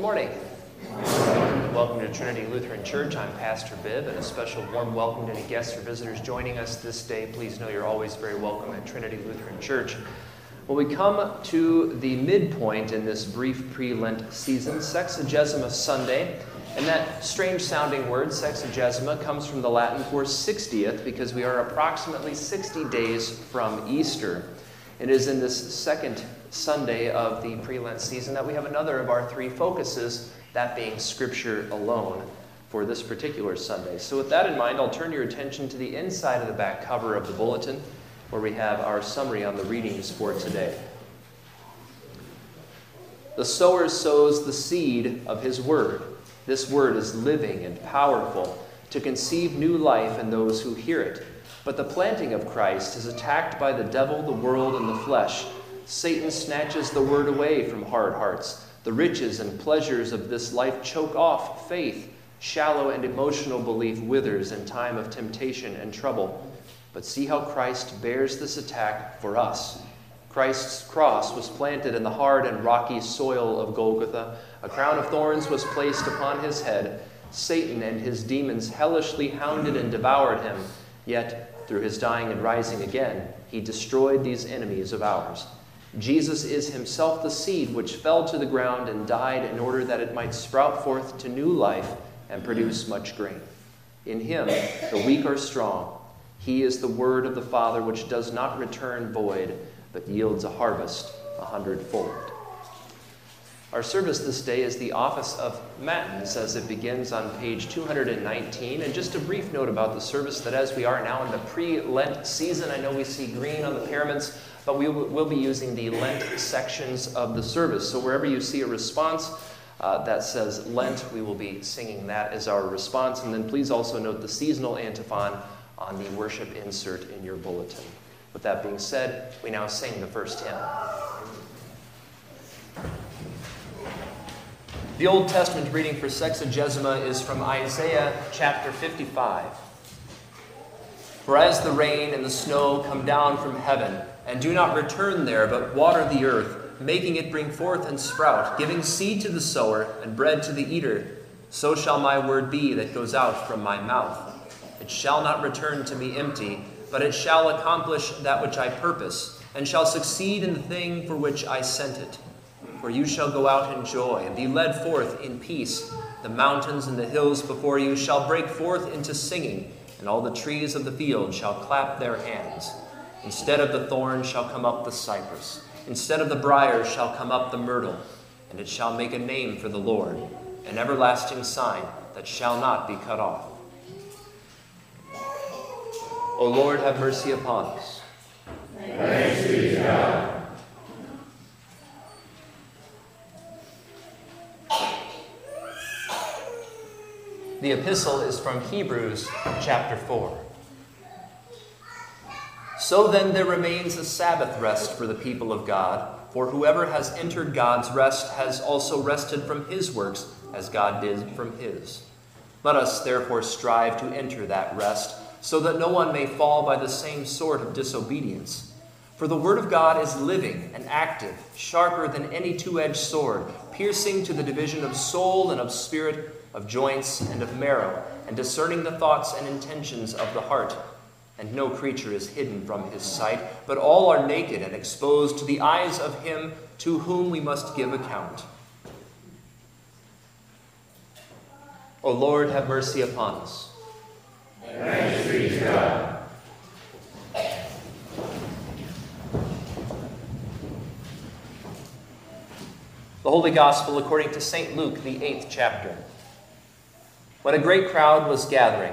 Good morning. Welcome to Trinity Lutheran Church. I'm Pastor Bibb, and a special warm welcome to any guests or visitors joining us this day. Please know you're always very welcome at Trinity Lutheran Church. Well, we come to the midpoint in this brief pre Lent season, Sexagesima Sunday. And that strange sounding word, sexagesima, comes from the Latin for 60th because we are approximately 60 days from Easter. It is in this second Sunday of the pre Lent season that we have another of our three focuses, that being Scripture alone for this particular Sunday. So, with that in mind, I'll turn your attention to the inside of the back cover of the bulletin where we have our summary on the readings for today. The sower sows the seed of his word. This word is living and powerful to conceive new life in those who hear it. But the planting of Christ is attacked by the devil, the world, and the flesh. Satan snatches the word away from hard hearts. The riches and pleasures of this life choke off faith. Shallow and emotional belief withers in time of temptation and trouble. But see how Christ bears this attack for us. Christ's cross was planted in the hard and rocky soil of Golgotha. A crown of thorns was placed upon his head. Satan and his demons hellishly hounded and devoured him. Yet, through his dying and rising again, he destroyed these enemies of ours. Jesus is himself the seed which fell to the ground and died in order that it might sprout forth to new life and produce much grain. In him, the weak are strong he is the word of the Father which does not return void, but yields a harvest a hundredfold. Our service this day is the Office of Matins as it begins on page 219. And just a brief note about the service that as we are now in the pre Lent season, I know we see green on the paraments, but we will be using the Lent sections of the service. So wherever you see a response, uh, that says Lent, we will be singing that as our response. And then please also note the seasonal antiphon on the worship insert in your bulletin. With that being said, we now sing the first hymn. The Old Testament reading for Sexagesima is from Isaiah chapter 55. For as the rain and the snow come down from heaven, and do not return there, but water the earth, making it bring forth and sprout, giving seed to the sower and bread to the eater, so shall my word be that goes out from my mouth. It shall not return to me empty, but it shall accomplish that which I purpose, and shall succeed in the thing for which I sent it. For you shall go out in joy, and be led forth in peace. The mountains and the hills before you shall break forth into singing, and all the trees of the field shall clap their hands. Instead of the thorn shall come up the cypress, instead of the brier shall come up the myrtle, and it shall make a name for the Lord, an everlasting sign that shall not be cut off. O Lord, have mercy upon us. Thanks be God. The epistle is from Hebrews chapter 4. So then, there remains a Sabbath rest for the people of God, for whoever has entered God's rest has also rested from his works, as God did from his. Let us therefore strive to enter that rest so that no one may fall by the same sort of disobedience. For the Word of God is living and active, sharper than any two edged sword, piercing to the division of soul and of spirit, of joints and of marrow, and discerning the thoughts and intentions of the heart. And no creature is hidden from his sight, but all are naked and exposed to the eyes of him to whom we must give account. O Lord, have mercy upon us. The Holy Gospel according to St. Luke, the eighth chapter. When a great crowd was gathering,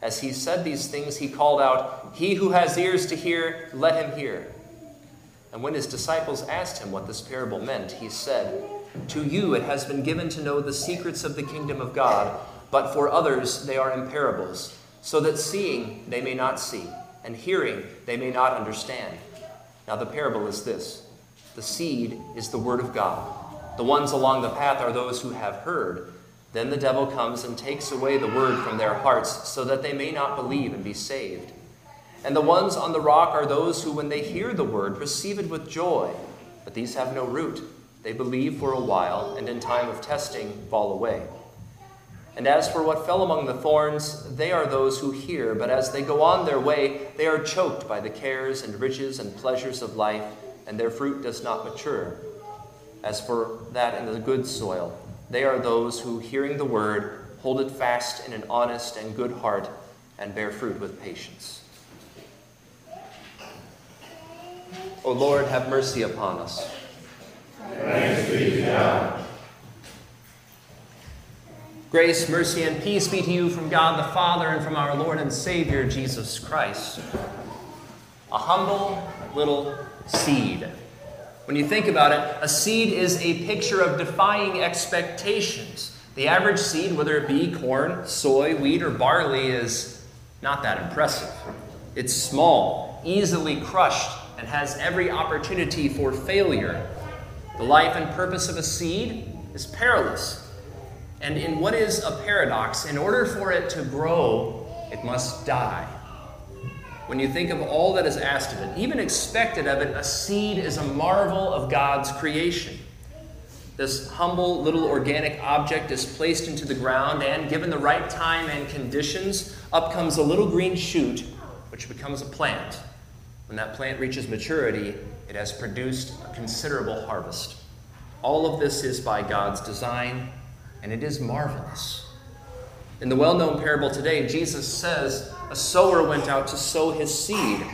As he said these things, he called out, He who has ears to hear, let him hear. And when his disciples asked him what this parable meant, he said, To you it has been given to know the secrets of the kingdom of God, but for others they are in parables, so that seeing they may not see, and hearing they may not understand. Now the parable is this the seed is the word of God. The ones along the path are those who have heard. Then the devil comes and takes away the word from their hearts, so that they may not believe and be saved. And the ones on the rock are those who, when they hear the word, receive it with joy. But these have no root. They believe for a while, and in time of testing fall away. And as for what fell among the thorns, they are those who hear, but as they go on their way, they are choked by the cares and riches and pleasures of life, and their fruit does not mature. As for that in the good soil, they are those who, hearing the word, hold it fast in an honest and good heart, and bear fruit with patience. O Lord, have mercy upon us. Thanks be to God. Grace, mercy, and peace be to you from God the Father and from our Lord and Savior Jesus Christ. A humble little seed. When you think about it, a seed is a picture of defying expectations. The average seed, whether it be corn, soy, wheat, or barley, is not that impressive. It's small, easily crushed, and has every opportunity for failure. The life and purpose of a seed is perilous. And in what is a paradox, in order for it to grow, it must die. When you think of all that is asked of it, even expected of it, a seed is a marvel of God's creation. This humble little organic object is placed into the ground, and given the right time and conditions, up comes a little green shoot, which becomes a plant. When that plant reaches maturity, it has produced a considerable harvest. All of this is by God's design and it is marvelous. In the well known parable today, Jesus says, A sower went out to sow his seed.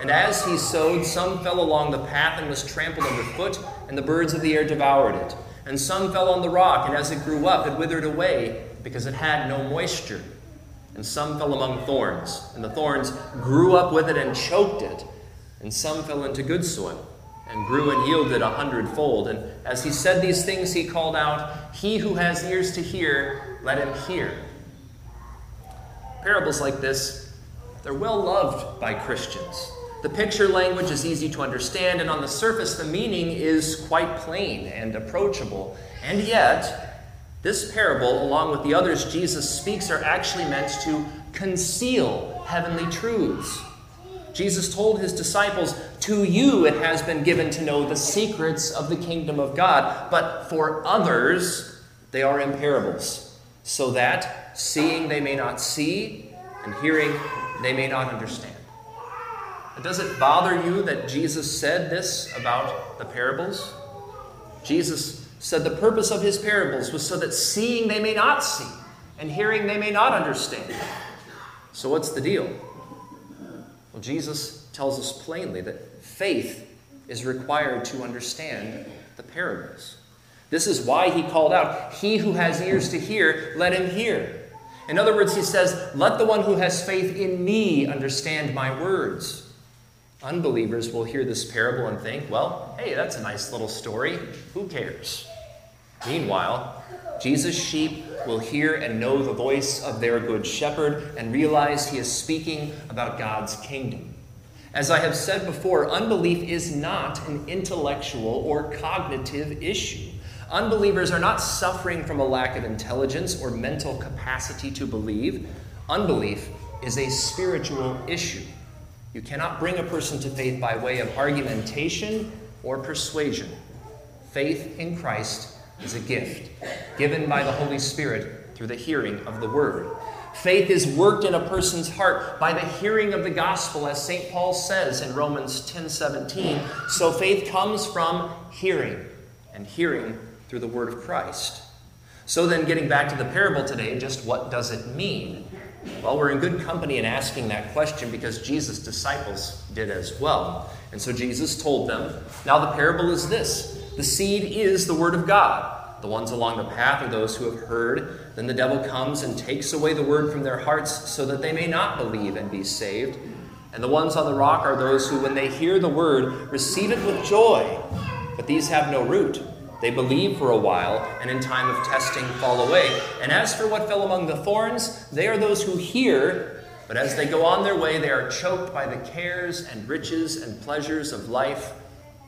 And as he sowed, some fell along the path and was trampled underfoot, and the birds of the air devoured it. And some fell on the rock, and as it grew up, it withered away, because it had no moisture. And some fell among thorns, and the thorns grew up with it and choked it. And some fell into good soil and grew and yielded a hundredfold. And as he said these things, he called out, He who has ears to hear, let him hear. Parables like this, they're well loved by Christians. The picture language is easy to understand, and on the surface, the meaning is quite plain and approachable. And yet, this parable, along with the others Jesus speaks, are actually meant to conceal heavenly truths. Jesus told his disciples, To you it has been given to know the secrets of the kingdom of God, but for others they are in parables, so that seeing they may not see, and hearing they may not understand. Does it bother you that Jesus said this about the parables? Jesus said the purpose of his parables was so that seeing they may not see, and hearing they may not understand. So, what's the deal? Well, Jesus tells us plainly that faith is required to understand the parables. This is why he called out, He who has ears to hear, let him hear. In other words, he says, Let the one who has faith in me understand my words. Unbelievers will hear this parable and think, Well, hey, that's a nice little story. Who cares? Meanwhile, Jesus' sheep will hear and know the voice of their good shepherd and realize he is speaking about God's kingdom. As I have said before, unbelief is not an intellectual or cognitive issue. Unbelievers are not suffering from a lack of intelligence or mental capacity to believe. Unbelief is a spiritual issue. You cannot bring a person to faith by way of argumentation or persuasion. Faith in Christ is a gift given by the Holy Spirit through the hearing of the Word. Faith is worked in a person's heart by the hearing of the gospel, as St. Paul says in Romans 10 17. So faith comes from hearing, and hearing through the Word of Christ. So then, getting back to the parable today, just what does it mean? Well, we're in good company in asking that question because Jesus' disciples did as well. And so Jesus told them, Now the parable is this the seed is the word of God. The ones along the path are those who have heard. Then the devil comes and takes away the word from their hearts so that they may not believe and be saved. And the ones on the rock are those who, when they hear the word, receive it with joy. But these have no root. They believe for a while, and in time of testing fall away. And as for what fell among the thorns, they are those who hear, but as they go on their way, they are choked by the cares and riches and pleasures of life,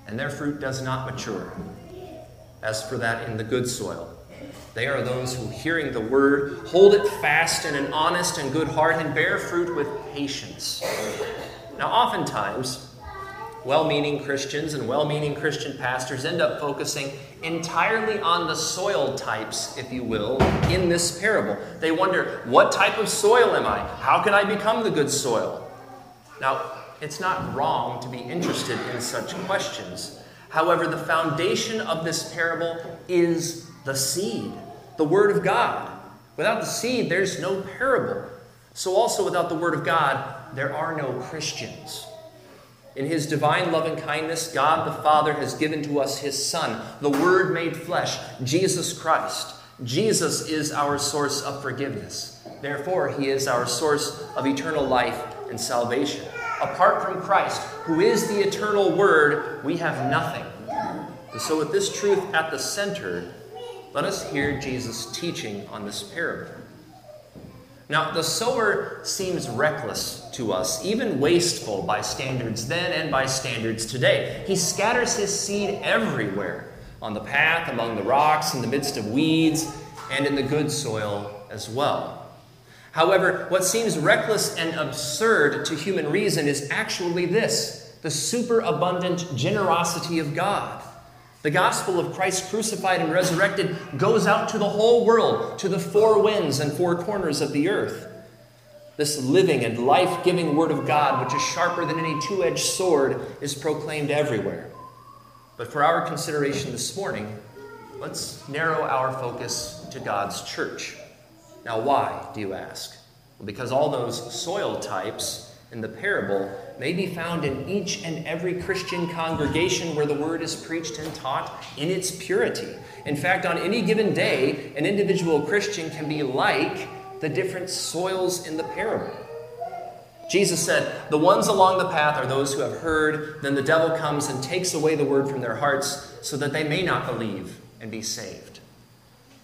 and their fruit does not mature. As for that in the good soil, they are those who, hearing the word, hold it fast in an honest and good heart and bear fruit with patience. Now, oftentimes, well meaning Christians and well meaning Christian pastors end up focusing entirely on the soil types, if you will, in this parable. They wonder, what type of soil am I? How can I become the good soil? Now, it's not wrong to be interested in such questions. However, the foundation of this parable is the seed, the Word of God. Without the seed, there's no parable. So, also without the Word of God, there are no Christians. In his divine love and kindness, God the Father has given to us his Son, the Word made flesh, Jesus Christ. Jesus is our source of forgiveness. Therefore, he is our source of eternal life and salvation. Apart from Christ, who is the eternal Word, we have nothing. And so, with this truth at the center, let us hear Jesus' teaching on this parable. Now, the sower seems reckless to us, even wasteful by standards then and by standards today. He scatters his seed everywhere on the path, among the rocks, in the midst of weeds, and in the good soil as well. However, what seems reckless and absurd to human reason is actually this the superabundant generosity of God. The gospel of Christ crucified and resurrected goes out to the whole world, to the four winds and four corners of the earth. This living and life giving word of God, which is sharper than any two edged sword, is proclaimed everywhere. But for our consideration this morning, let's narrow our focus to God's church. Now, why, do you ask? Well, because all those soil types in the parable may be found in each and every Christian congregation where the word is preached and taught in its purity. In fact, on any given day, an individual Christian can be like the different soils in the parable. Jesus said, The ones along the path are those who have heard, then the devil comes and takes away the word from their hearts so that they may not believe and be saved.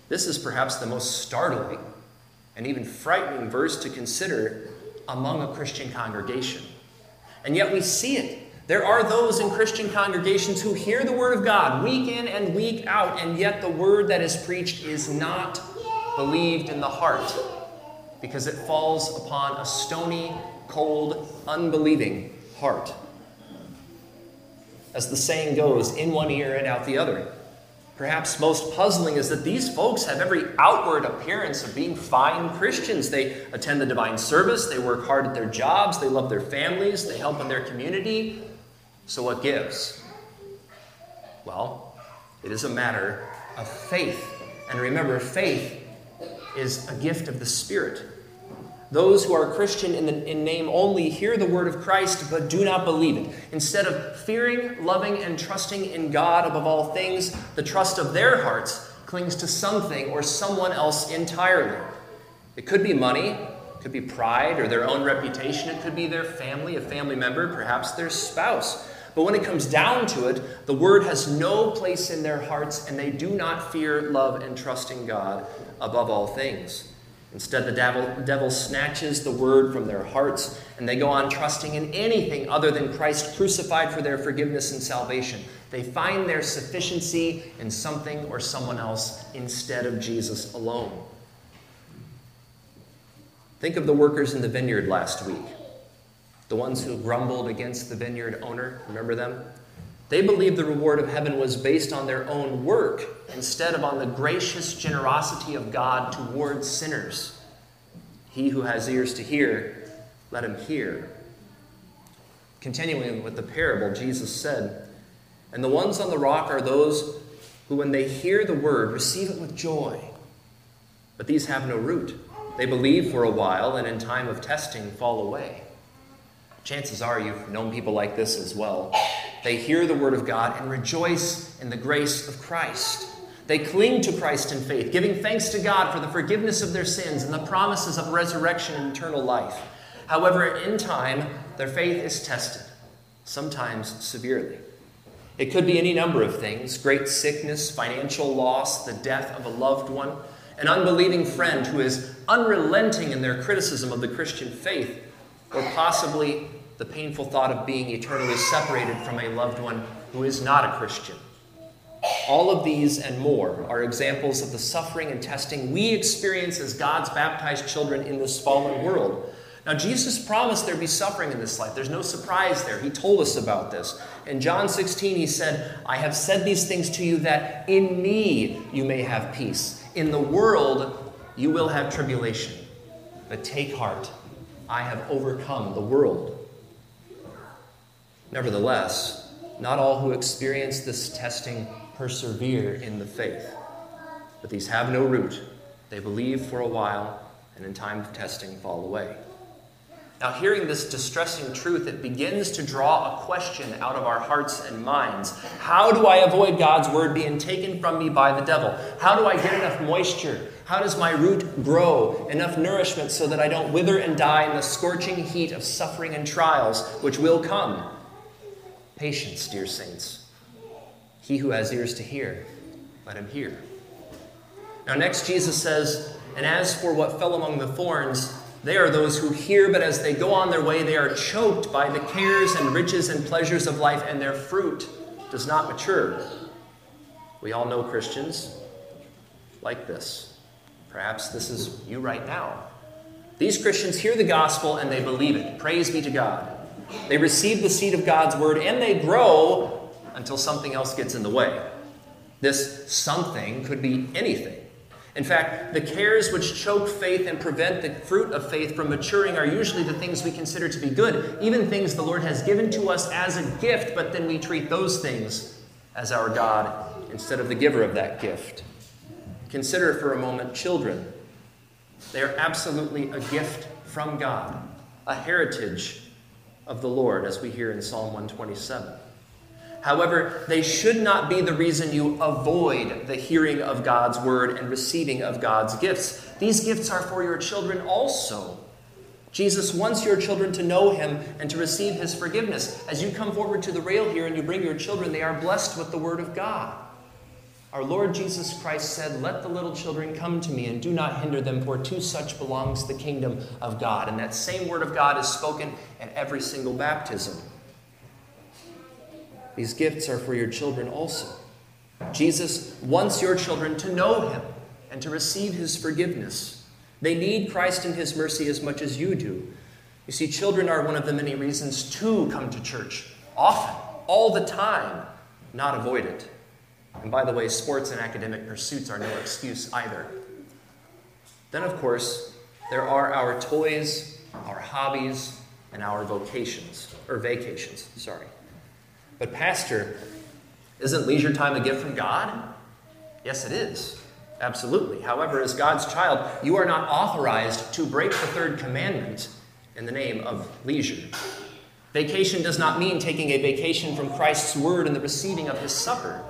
This is perhaps the most startling and even frightening verse to consider among a Christian congregation. And yet we see it. There are those in Christian congregations who hear the Word of God week in and week out, and yet the Word that is preached is not believed in the heart because it falls upon a stony, cold, unbelieving heart. As the saying goes, in one ear and out the other. Perhaps most puzzling is that these folks have every outward appearance of being fine Christians. They attend the divine service, they work hard at their jobs, they love their families, they help in their community. So, what gives? Well, it is a matter of faith. And remember, faith is a gift of the Spirit. Those who are Christian in, the, in, name only hear the word of Christ but do not believe it. Instead of fearing, loving, and trusting in God above all things, the trust of their hearts clings to something or someone else entirely. It could be money, it could be pride or their own reputation, it could be their family, a family member, perhaps their spouse. But when it comes down to it, the word has no place in their hearts and they do not fear, love, and trust in God above all things. Instead, the devil, devil snatches the word from their hearts, and they go on trusting in anything other than Christ crucified for their forgiveness and salvation. They find their sufficiency in something or someone else instead of Jesus alone. Think of the workers in the vineyard last week, the ones who grumbled against the vineyard owner. Remember them? They believed the reward of heaven was based on their own work instead of on the gracious generosity of God towards sinners. He who has ears to hear, let him hear. Continuing with the parable, Jesus said, And the ones on the rock are those who, when they hear the word, receive it with joy. But these have no root. They believe for a while and in time of testing fall away. Chances are you've known people like this as well. They hear the word of God and rejoice in the grace of Christ. They cling to Christ in faith, giving thanks to God for the forgiveness of their sins and the promises of resurrection and eternal life. However, in time, their faith is tested, sometimes severely. It could be any number of things great sickness, financial loss, the death of a loved one, an unbelieving friend who is unrelenting in their criticism of the Christian faith, or possibly the painful thought of being eternally separated from a loved one who is not a Christian. All of these and more are examples of the suffering and testing we experience as God's baptized children in this fallen world. Now, Jesus promised there'd be suffering in this life. There's no surprise there. He told us about this. In John 16, he said, I have said these things to you that in me you may have peace. In the world you will have tribulation. But take heart, I have overcome the world. Nevertheless, not all who experience this testing persevere in the faith. But these have no root. They believe for a while, and in time of testing fall away. Now, hearing this distressing truth, it begins to draw a question out of our hearts and minds. How do I avoid God's word being taken from me by the devil? How do I get enough moisture? How does my root grow enough nourishment so that I don't wither and die in the scorching heat of suffering and trials which will come? Patience, dear saints. He who has ears to hear, let him hear. Now, next, Jesus says, And as for what fell among the thorns, they are those who hear, but as they go on their way, they are choked by the cares and riches and pleasures of life, and their fruit does not mature. We all know Christians like this. Perhaps this is you right now. These Christians hear the gospel and they believe it. Praise be to God. They receive the seed of God's word and they grow until something else gets in the way. This something could be anything. In fact, the cares which choke faith and prevent the fruit of faith from maturing are usually the things we consider to be good, even things the Lord has given to us as a gift, but then we treat those things as our God instead of the giver of that gift. Consider for a moment children. They are absolutely a gift from God, a heritage of the Lord, as we hear in Psalm 127. However, they should not be the reason you avoid the hearing of God's word and receiving of God's gifts. These gifts are for your children also. Jesus wants your children to know him and to receive his forgiveness. As you come forward to the rail here and you bring your children, they are blessed with the word of God. Our Lord Jesus Christ said, Let the little children come to me and do not hinder them, for to such belongs the kingdom of God. And that same word of God is spoken at every single baptism. These gifts are for your children also. Jesus wants your children to know him and to receive his forgiveness. They need Christ and his mercy as much as you do. You see, children are one of the many reasons to come to church, often, all the time, not avoid it. And by the way, sports and academic pursuits are no excuse either. Then, of course, there are our toys, our hobbies, and our vocations, or vacations, sorry. But, Pastor, isn't leisure time a gift from God? Yes, it is. Absolutely. However, as God's child, you are not authorized to break the third commandment in the name of leisure. Vacation does not mean taking a vacation from Christ's word and the receiving of his supper.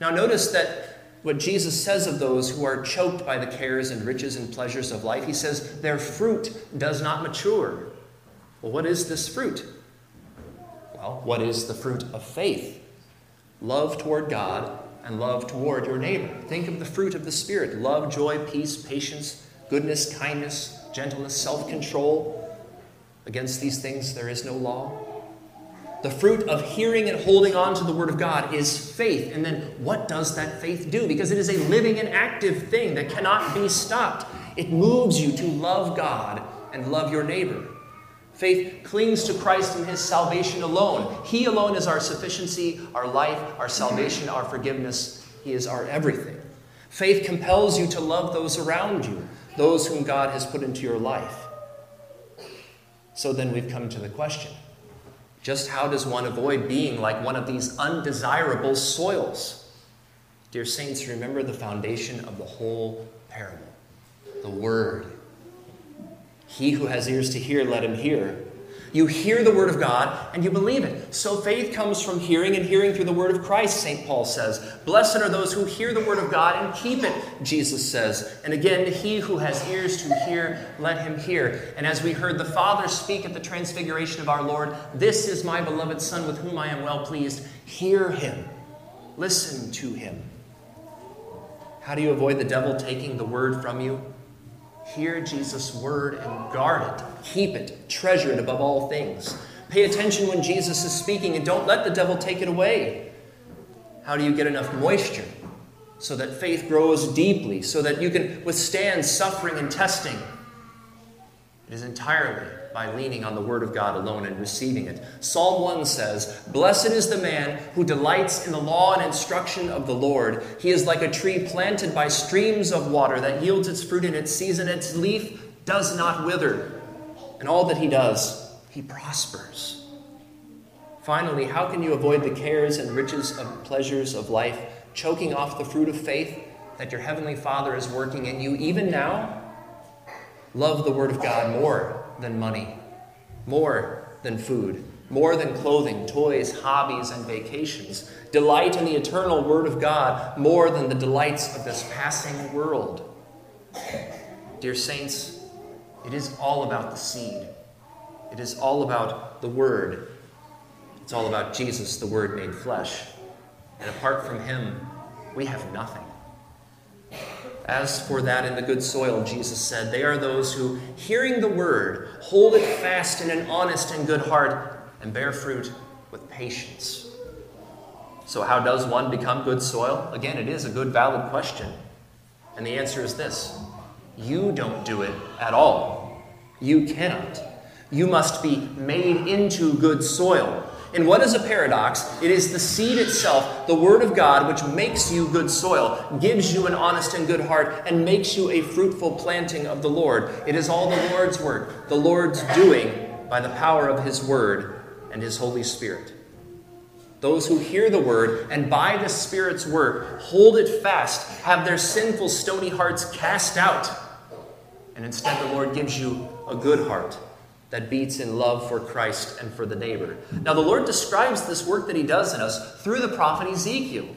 Now, notice that what Jesus says of those who are choked by the cares and riches and pleasures of life, he says, their fruit does not mature. Well, what is this fruit? Well, what is the fruit of faith? Love toward God and love toward your neighbor. Think of the fruit of the Spirit love, joy, peace, patience, goodness, kindness, gentleness, self control. Against these things there is no law. The fruit of hearing and holding on to the Word of God is faith. And then what does that faith do? Because it is a living and active thing that cannot be stopped. It moves you to love God and love your neighbor. Faith clings to Christ and his salvation alone. He alone is our sufficiency, our life, our salvation, our forgiveness. He is our everything. Faith compels you to love those around you, those whom God has put into your life. So then we've come to the question just how does one avoid being like one of these undesirable soils? Dear saints, remember the foundation of the whole parable the Word he who has ears to hear, let him hear. You hear the word of God and you believe it. So faith comes from hearing and hearing through the word of Christ, St. Paul says. Blessed are those who hear the word of God and keep it, Jesus says. And again, he who has ears to hear, let him hear. And as we heard the Father speak at the transfiguration of our Lord, this is my beloved Son with whom I am well pleased. Hear him. Listen to him. How do you avoid the devil taking the word from you? Hear Jesus' word and guard it. Keep it. Treasure it above all things. Pay attention when Jesus is speaking and don't let the devil take it away. How do you get enough moisture so that faith grows deeply, so that you can withstand suffering and testing? It is entirely by leaning on the Word of God alone and receiving it. Psalm 1 says, Blessed is the man who delights in the law and instruction of the Lord. He is like a tree planted by streams of water that yields its fruit in its season. Its leaf does not wither. And all that he does, he prospers. Finally, how can you avoid the cares and riches and pleasures of life, choking off the fruit of faith that your Heavenly Father is working in you even now? Love the Word of God more than money, more than food, more than clothing, toys, hobbies, and vacations. Delight in the eternal Word of God more than the delights of this passing world. Dear Saints, it is all about the seed. It is all about the Word. It's all about Jesus, the Word made flesh. And apart from Him, we have nothing. As for that in the good soil, Jesus said, they are those who, hearing the word, hold it fast in an honest and good heart and bear fruit with patience. So, how does one become good soil? Again, it is a good, valid question. And the answer is this you don't do it at all. You cannot. You must be made into good soil. And what is a paradox? It is the seed itself, the Word of God, which makes you good soil, gives you an honest and good heart, and makes you a fruitful planting of the Lord. It is all the Lord's work, the Lord's doing by the power of His Word and His Holy Spirit. Those who hear the Word and by the Spirit's work hold it fast, have their sinful, stony hearts cast out, and instead the Lord gives you a good heart that beats in love for Christ and for the neighbor. Now, the Lord describes this work that He does in us through the prophet Ezekiel.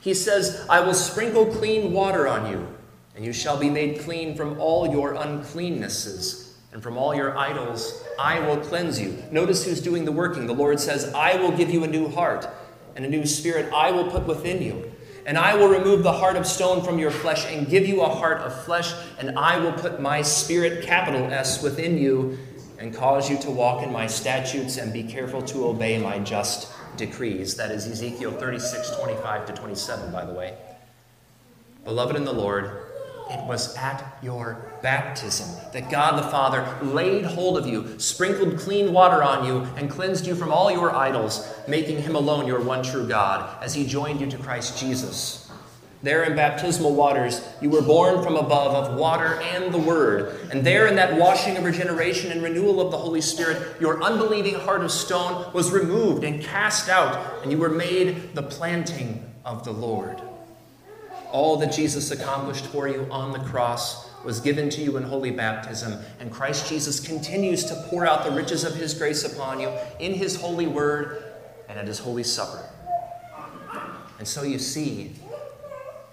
He says, I will sprinkle clean water on you, and you shall be made clean from all your uncleannesses, and from all your idols I will cleanse you. Notice who's doing the working. The Lord says, I will give you a new heart, and a new spirit I will put within you. And I will remove the heart of stone from your flesh and give you a heart of flesh, and I will put my spirit, capital S, within you and cause you to walk in my statutes and be careful to obey my just decrees. That is Ezekiel 36, 25 to 27, by the way. Beloved in the Lord, it was at your baptism that God the Father laid hold of you, sprinkled clean water on you, and cleansed you from all your idols, making him alone your one true God, as he joined you to Christ Jesus. There in baptismal waters, you were born from above of water and the Word. And there in that washing of regeneration and renewal of the Holy Spirit, your unbelieving heart of stone was removed and cast out, and you were made the planting of the Lord. All that Jesus accomplished for you on the cross was given to you in holy baptism, and Christ Jesus continues to pour out the riches of his grace upon you in his holy word and at his holy supper. And so you see,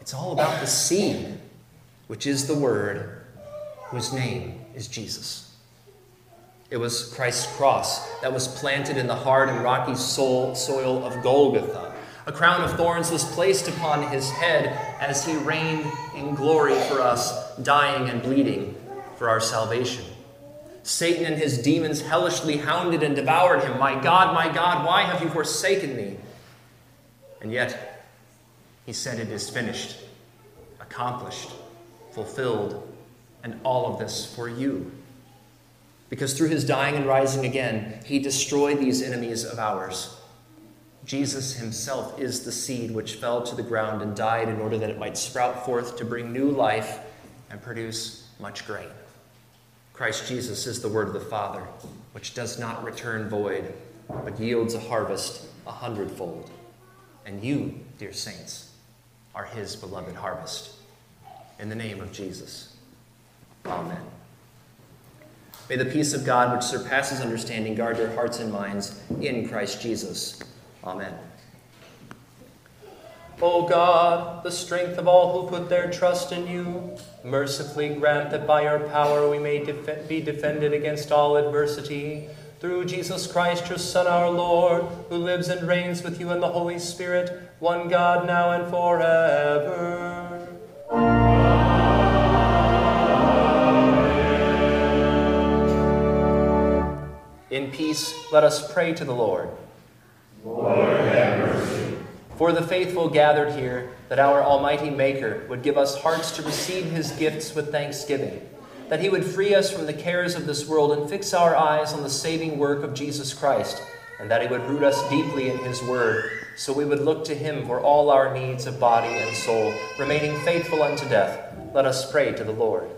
it's all about the seed, which is the Word, whose name is Jesus. It was Christ's cross that was planted in the hard and rocky soul, soil of Golgotha. A crown of thorns was placed upon his head as he reigned in glory for us, dying and bleeding for our salvation. Satan and his demons hellishly hounded and devoured him. My God, my God, why have you forsaken me? And yet, he said, It is finished, accomplished, fulfilled, and all of this for you. Because through his dying and rising again, he destroyed these enemies of ours. Jesus himself is the seed which fell to the ground and died in order that it might sprout forth to bring new life and produce much grain. Christ Jesus is the word of the Father, which does not return void, but yields a harvest a hundredfold. And you, dear saints, are his beloved harvest. In the name of Jesus. Amen. May the peace of God, which surpasses understanding, guard your hearts and minds in Christ Jesus. Amen. O God, the strength of all who put their trust in you, mercifully grant that by your power we may def- be defended against all adversity. Through Jesus Christ, your Son, our Lord, who lives and reigns with you in the Holy Spirit, one God, now and forever. In peace, let us pray to the Lord. Lord, have mercy. For the faithful gathered here, that our Almighty Maker would give us hearts to receive his gifts with thanksgiving, that he would free us from the cares of this world and fix our eyes on the saving work of Jesus Christ, and that he would root us deeply in his word, so we would look to him for all our needs of body and soul, remaining faithful unto death. Let us pray to the Lord.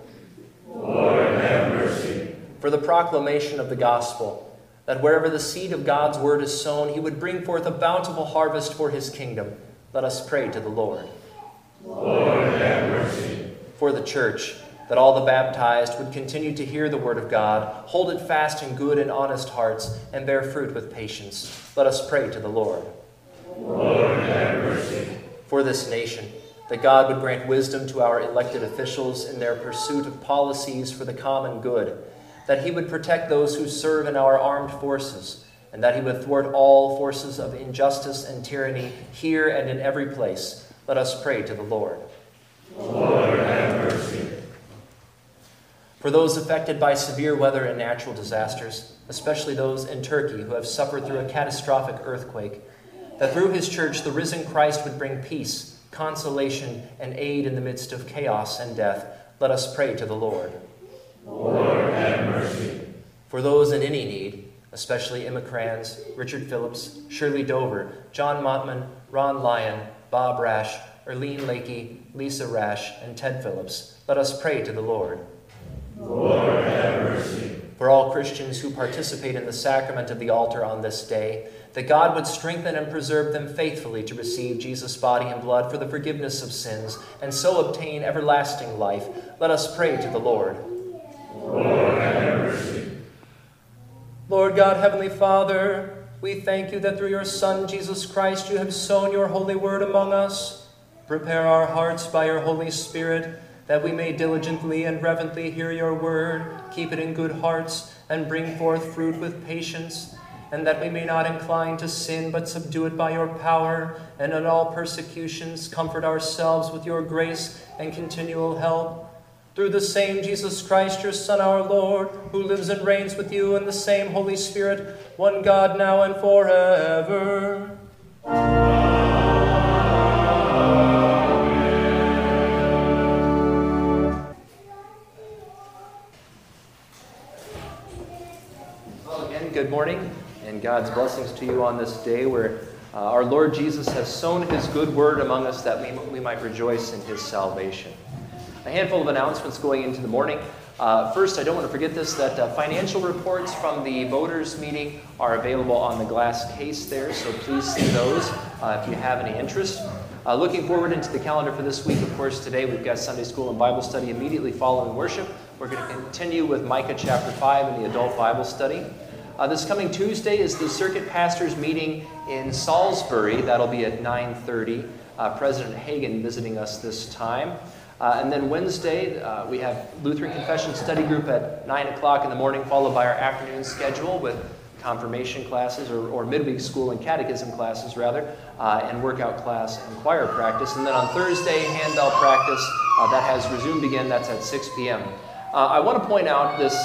Lord, have mercy. For the proclamation of the gospel, that wherever the seed of God's word is sown, he would bring forth a bountiful harvest for his kingdom. Let us pray to the Lord. Lord, have mercy. For the church, that all the baptized would continue to hear the word of God, hold it fast in good and honest hearts, and bear fruit with patience. Let us pray to the Lord. Lord, have mercy. For this nation, that God would grant wisdom to our elected officials in their pursuit of policies for the common good that he would protect those who serve in our armed forces, and that he would thwart all forces of injustice and tyranny here and in every place. Let us pray to the Lord. Lord, have mercy. For those affected by severe weather and natural disasters, especially those in Turkey who have suffered through a catastrophic earthquake, that through his church the risen Christ would bring peace, consolation, and aid in the midst of chaos and death, let us pray to the Lord. Lord, have mercy. For those in any need, especially Emma Kranz, Richard Phillips, Shirley Dover, John Mottman, Ron Lyon, Bob Rash, Erlene Lakey, Lisa Rash, and Ted Phillips, let us pray to the Lord. Lord, have mercy. For all Christians who participate in the sacrament of the altar on this day, that God would strengthen and preserve them faithfully to receive Jesus' body and blood for the forgiveness of sins, and so obtain everlasting life, let us pray to the Lord. Lord, have mercy. Lord God, Heavenly Father, we thank you that through your Son, Jesus Christ, you have sown your holy word among us. Prepare our hearts by your Holy Spirit, that we may diligently and reverently hear your word, keep it in good hearts, and bring forth fruit with patience, and that we may not incline to sin, but subdue it by your power, and in all persecutions comfort ourselves with your grace and continual help through the same Jesus Christ, your Son, our Lord, who lives and reigns with you in the same Holy Spirit, one God, now and forever. Well, good morning, and God's blessings to you on this day where uh, our Lord Jesus has sown his good word among us that we, we might rejoice in his salvation. A handful of announcements going into the morning. Uh, first, I don't want to forget this that uh, financial reports from the voters' meeting are available on the glass case there, so please see those uh, if you have any interest. Uh, looking forward into the calendar for this week, of course, today we've got Sunday school and Bible study immediately following worship. We're going to continue with Micah chapter 5 and the adult Bible study. Uh, this coming Tuesday is the circuit pastors meeting in Salisbury. That'll be at 9:30. Uh, President Hagan visiting us this time. Uh, and then Wednesday, uh, we have Lutheran Confession Study Group at 9 o'clock in the morning, followed by our afternoon schedule with confirmation classes or, or midweek school and catechism classes, rather, uh, and workout class and choir practice. And then on Thursday, handbell practice. Uh, that has resumed again. That's at 6 p.m. I want to point out this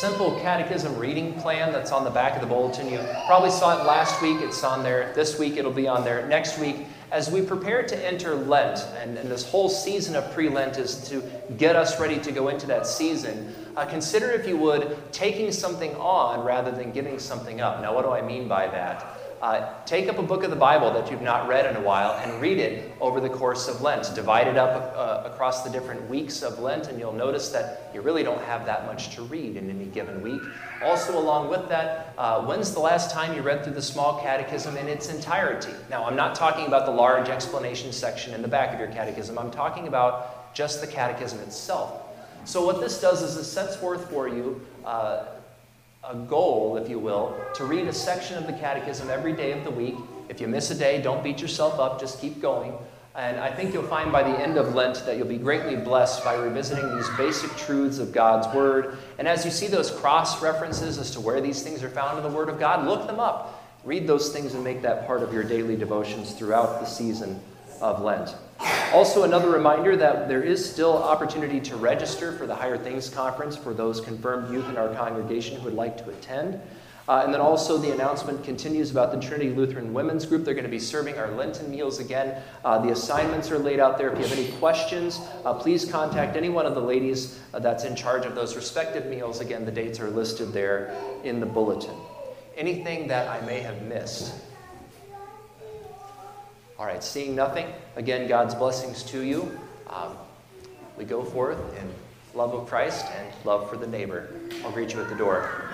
simple catechism reading plan that's on the back of the bulletin. You probably saw it last week, it's on there. This week, it'll be on there. Next week, as we prepare to enter Lent, and, and this whole season of pre Lent is to get us ready to go into that season, uh, consider, if you would, taking something on rather than giving something up. Now, what do I mean by that? Uh, take up a book of the Bible that you've not read in a while and read it over the course of Lent. Divide it up uh, across the different weeks of Lent, and you'll notice that you really don't have that much to read in any given week. Also, along with that, uh, when's the last time you read through the small catechism in its entirety? Now, I'm not talking about the large explanation section in the back of your catechism, I'm talking about just the catechism itself. So, what this does is it sets forth for you uh, a goal, if you will, to read a section of the Catechism every day of the week. If you miss a day, don't beat yourself up, just keep going. And I think you'll find by the end of Lent that you'll be greatly blessed by revisiting these basic truths of God's Word. And as you see those cross references as to where these things are found in the Word of God, look them up. Read those things and make that part of your daily devotions throughout the season of Lent. Also, another reminder that there is still opportunity to register for the Higher Things Conference for those confirmed youth in our congregation who would like to attend. Uh, and then also the announcement continues about the Trinity Lutheran Women's Group. They're going to be serving our Lenten meals again. Uh, the assignments are laid out there. If you have any questions, uh, please contact any one of the ladies uh, that's in charge of those respective meals. Again, the dates are listed there in the bulletin. Anything that I may have missed? All right, seeing nothing, again, God's blessings to you. Um, we go forth in love of Christ and love for the neighbor. I'll greet you at the door.